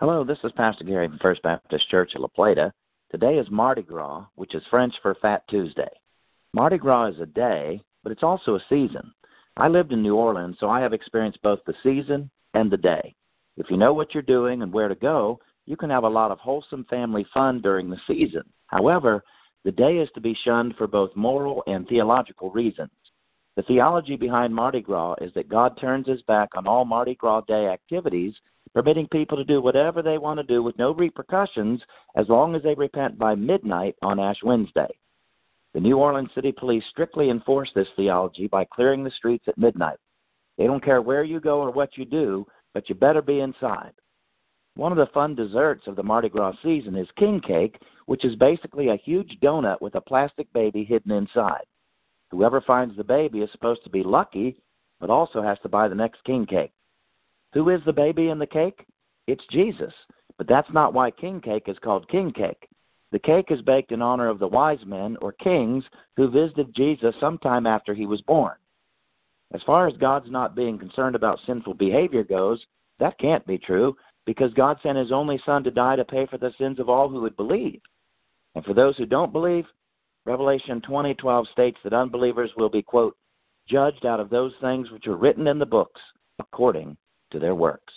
Hello, this is Pastor Gary from First Baptist Church at La Plata. Today is Mardi Gras, which is French for Fat Tuesday. Mardi Gras is a day, but it's also a season. I lived in New Orleans, so I have experienced both the season and the day. If you know what you're doing and where to go, you can have a lot of wholesome family fun during the season. However, the day is to be shunned for both moral and theological reasons. The theology behind Mardi Gras is that God turns his back on all Mardi Gras Day activities permitting people to do whatever they want to do with no repercussions as long as they repent by midnight on Ash Wednesday. The New Orleans City Police strictly enforce this theology by clearing the streets at midnight. They don't care where you go or what you do, but you better be inside. One of the fun desserts of the Mardi Gras season is king cake, which is basically a huge donut with a plastic baby hidden inside. Whoever finds the baby is supposed to be lucky, but also has to buy the next king cake. Who is the baby in the cake? It's Jesus. But that's not why king cake is called king cake. The cake is baked in honor of the wise men or kings who visited Jesus sometime after he was born. As far as God's not being concerned about sinful behavior goes, that can't be true because God sent his only son to die to pay for the sins of all who would believe. And for those who don't believe, Revelation 20:12 states that unbelievers will be quote judged out of those things which are written in the books according to their works.